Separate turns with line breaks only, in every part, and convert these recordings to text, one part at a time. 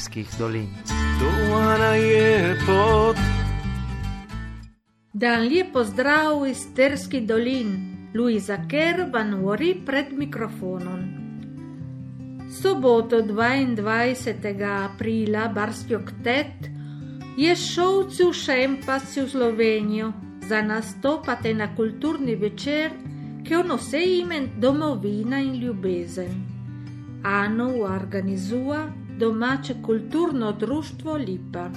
sterskih dolin.
Dan lep pozdrav iz sterskih dolin, Luisa Ker van Uri pred mikrofonom. Soboto 22. aprila Barstjok Tet je šolci v Šempasi v Slovenijo za nastopate na kulturni večer, ki jo nose ime Domovina in ljubezen. Ano organizuje domače kulturno društvo Lipa.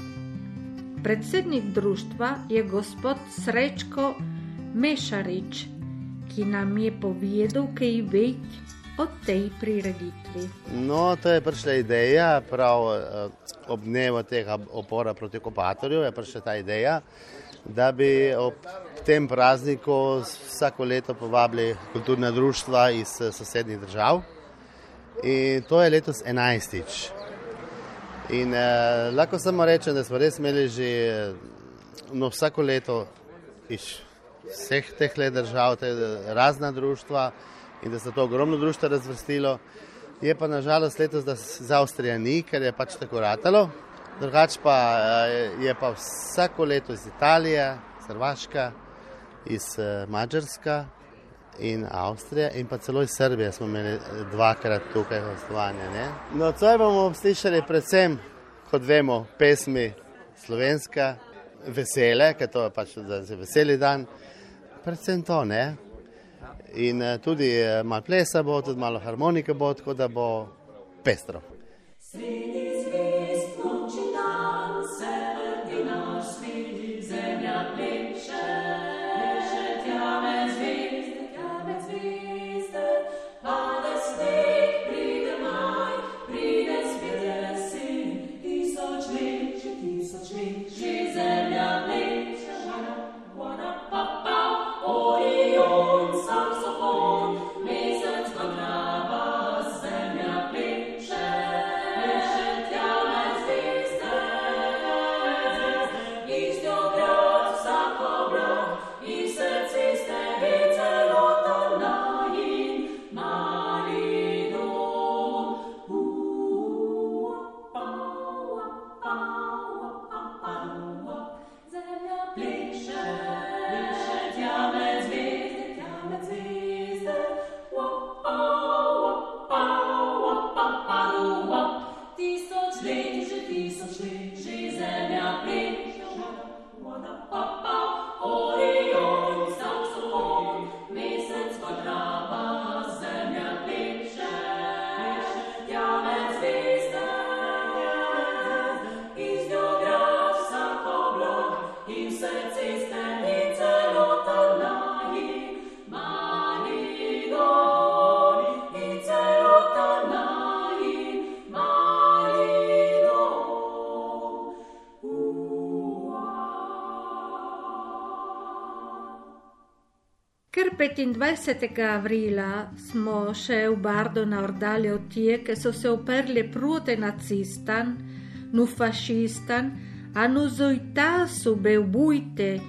Predsednik društva je gospod Srečko Mešarič, ki nam je povedal, kaj več o tej prireditvi.
No, to je prišla ideja, prav eh, ob dnevu tega opora proti okupatorju je prišla ta ideja, da bi ob tem prazniku vsako leto povabili kulturna društva iz eh, sosednjih držav. In to je letos enajstič. In eh, lahko samo rečem, da smo res imeli že eh, no, vsako leto iz vseh teh let držav, te razna društva in da se to ogromno društva razvrstilo. Je pa nažalost letos, da za Avstrijo ni, ker je pač tako ratalo. Drugač pa eh, je pa vsako leto iz Italije, Hrvaška, iz eh, Mačarska in Avstrije in pa celo iz Srbije smo imeli eh, dvakrat tukaj gostovanje. No, to bomo slišali predvsem, kot vemo, pesmi slovenska, vesele, ker to je pač za veseli dan, predvsem to, ne. In tudi malo plesa bo, tudi malo harmonike bo, tako da bo pestro. Svi.
25. aprila smo še v Bardo naordali od tije, ki so se uprli proti nacistan, nu fašistan, a nu zojta su beubujte,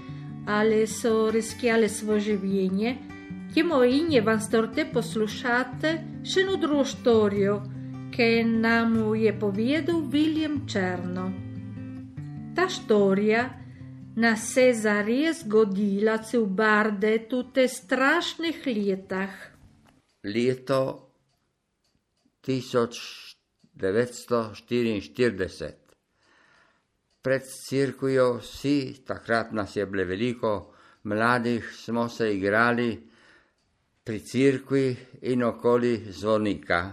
ali so rischiali svoje življenje, ki mo inje van storte poslušate še nu drugo štorijo, ki nam je povedal William Černo. Ta štorija na se zares zgodila v barde tudi strašnih letah.
Leto 1944. Pred cirkujo vsi, takrat nas je bilo veliko, mladih smo se igrali pri cirkvi in okoli zvonika.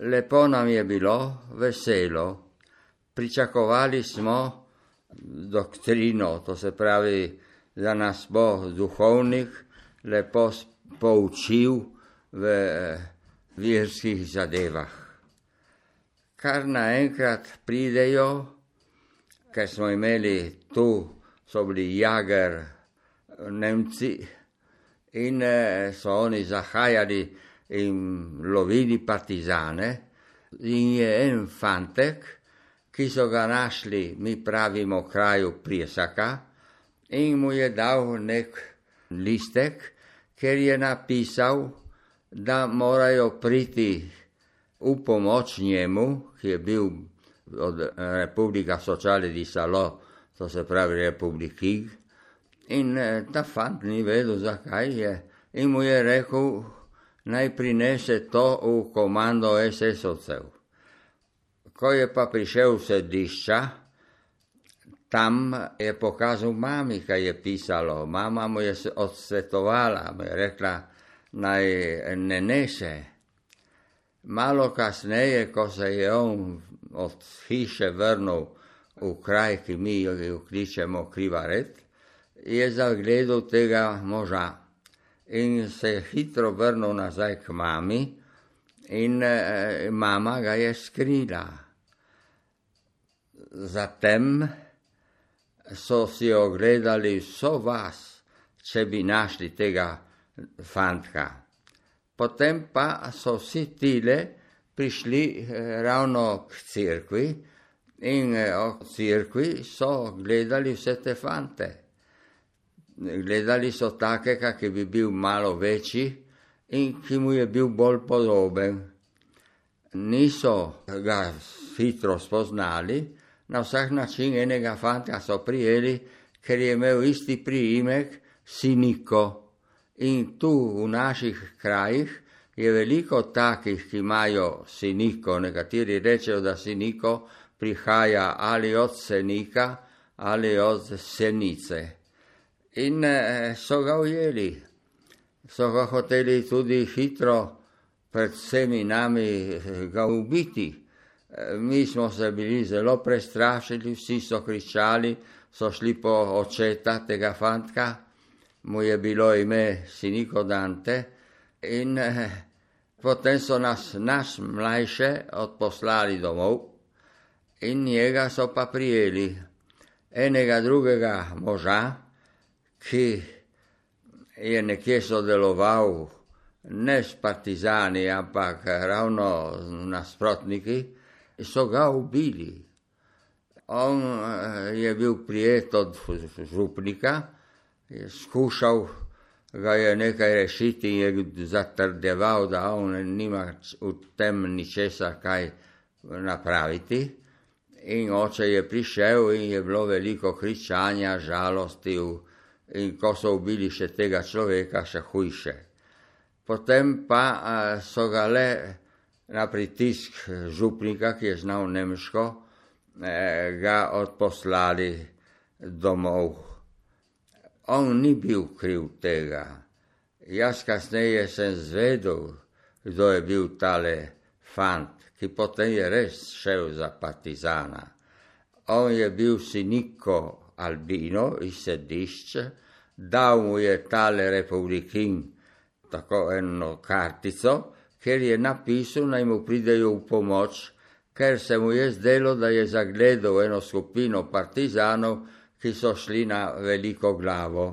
Lepo nam je bilo, veselo. Pričakovali smo, doktrino, to se pravi, da nas bo duhovnik lepo poučil v eh, verskih zadevah. Kar naenkrat pridejo, ker smo imeli tu, so bili jager, Nemci in eh, so oni zahajali in lovili partizane, in je en fantek, ki so ga našli, mi pravimo, kraju Priesaka, in mu je dal nek listek, ker je napisal, da morajo priti v pomoč njemu, ki je bil od Republika Sociale di Salò, to se pravi Republikig. In ta fant ni vedel, zakaj je. In mu je rekel, naj prinese to v komando SS-ovcev. Ko je pa prišel v sedišča, tam je pokazal mami, kaj je pisalo. Mama mu je odsvetovala, mu je rekla, naj ne nese. Malo kasneje, ko se je on od hiše vrnil v kraj, ki mi jo kličemo Krivaret, je zagledal tega moža in se je hitro vrnil nazaj k mami in eh, mama ga je skrila. Zatem so si ogledali vso vas, če bi našli tega fantka. Potem pa so vsi tile prišli eh, ravno k cerkvi in eh, cerkvi so gledali vse te fante. Gledali so take, ki bi bil malo večji in ki mu je bil bolj podoben. Niso ga hitro spoznali, na vsak način enega fanta so prijeli, ker je imel isti priimek Siniko. In tu v naših krajih je veliko takih, ki imajo Siniko. Nekateri rečejo, da Siniko prihaja ali od Senika ali od Senice. In eh, so ga ujeli, so ga hoteli tudi hitro pred vsemi nami eh, ga ubiti. Mi smo se bili zelo prestrašili, vsi so kričali, so šli po očeta tega fantka mu je bilo ime Siniko Dante in eh, potem so nas, nas mlajše odposlali domov in njega so pa prijeli. Enega drugega moža, ki je nekje sodeloval ne s partizani, ampak ravno nasprotniki, so ga ubili. On eh, je bil prijet od župnika, je skušal ga je nekaj rešiti in je zatrdeval, da on nima v tem ničesar kaj napraviti. In oče je prišel in je bilo veliko kričanja, žalosti in ko so ubili še tega človeka, še hujše. Potem pa so ga le na pritisk župnika, ki je znal nemško, eh, ga odposlali domov on ni bil kriv tega. Jaz kasneje sem zvedel, kdo je bil tale fant, ki potem je res šel za partizana. On je bil siniko Albino iz sedišča, dal mu je tale republikin tako eno kartico, ker je napisal, naj mu pridejo v pomoč, ker se mu je zdelo, da je zagledal eno skupino partizanov, ki so šli na veliko glavo.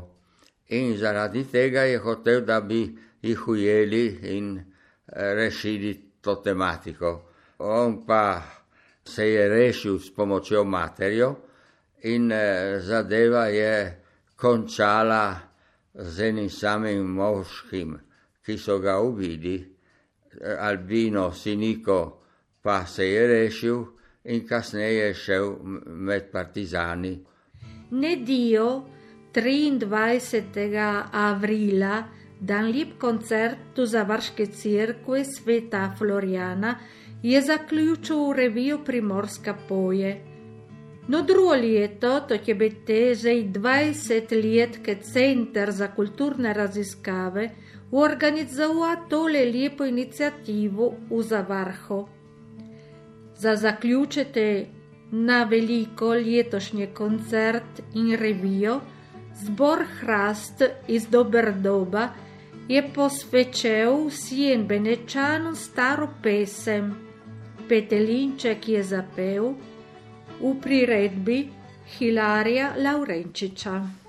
In zaradi tega je hotel, da bi jih ujeli in eh, rešili to tematiko. On pa se je rešil s pomočjo materjo in eh, zadeva je končala z enim samim moškim, ki so ga ubili. Albino Siniko pa se je rešil in kasneje je šel med partizani
ne Dio 23. avrila dan lep koncert v Zavarške crkve sveta Floriana je zaključil revijo Primorska poje. No drugo leto, to je biti že 20 let, ke Center za kulturne raziskave organizoval tole lepo inicijativo v Zavarho. Za zaključite na veliko letošnji koncert in revijo, zbor Hrast iz Doberdoba je posvečal vsem benečanom staro pesem. Petelinček je zapel v priredbi Hilarija Laurenčiča.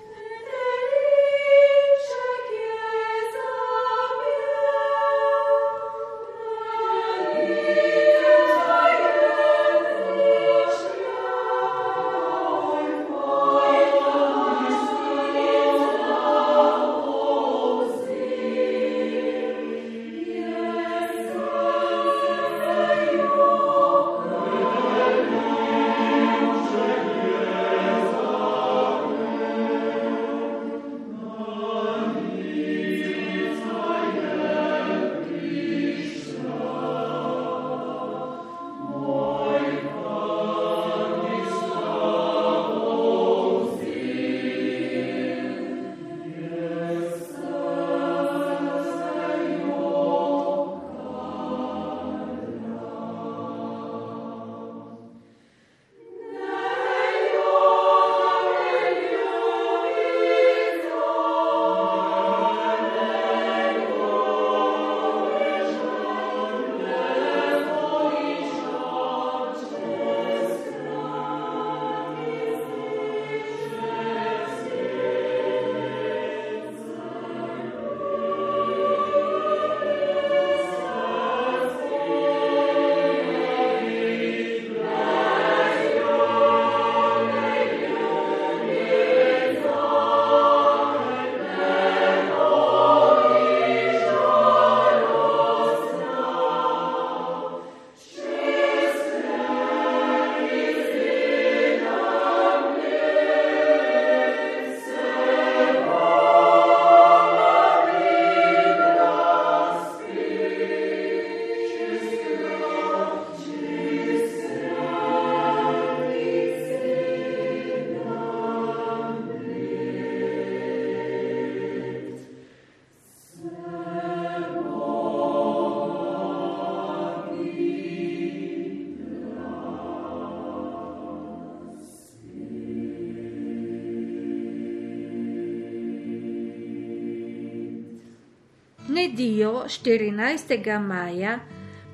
Nedio 14. maja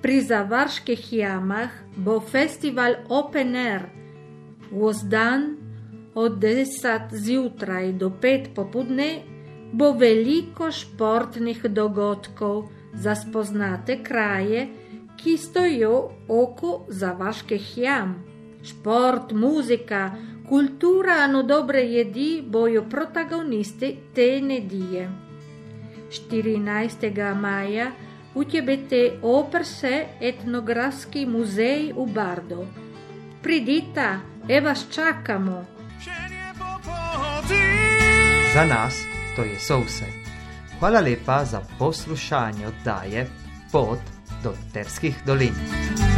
pri Zavarških jamah bo festival Open Air. Vozdan od 10 zjutraj do 5 popudne bo veliko športnih dogodkov za spoznate kraje, ki stojijo oko Zavarških jam. Šport, muzika, kultura in dobre jedi bojo protagonisti te nedije. 14. maja u te oprse etnografski muzej u Bardo. Pridita, e vas čakamo.
Za nas to je vse. Hvala lepa za poslušanje oddaje Pot do Terskih dolin.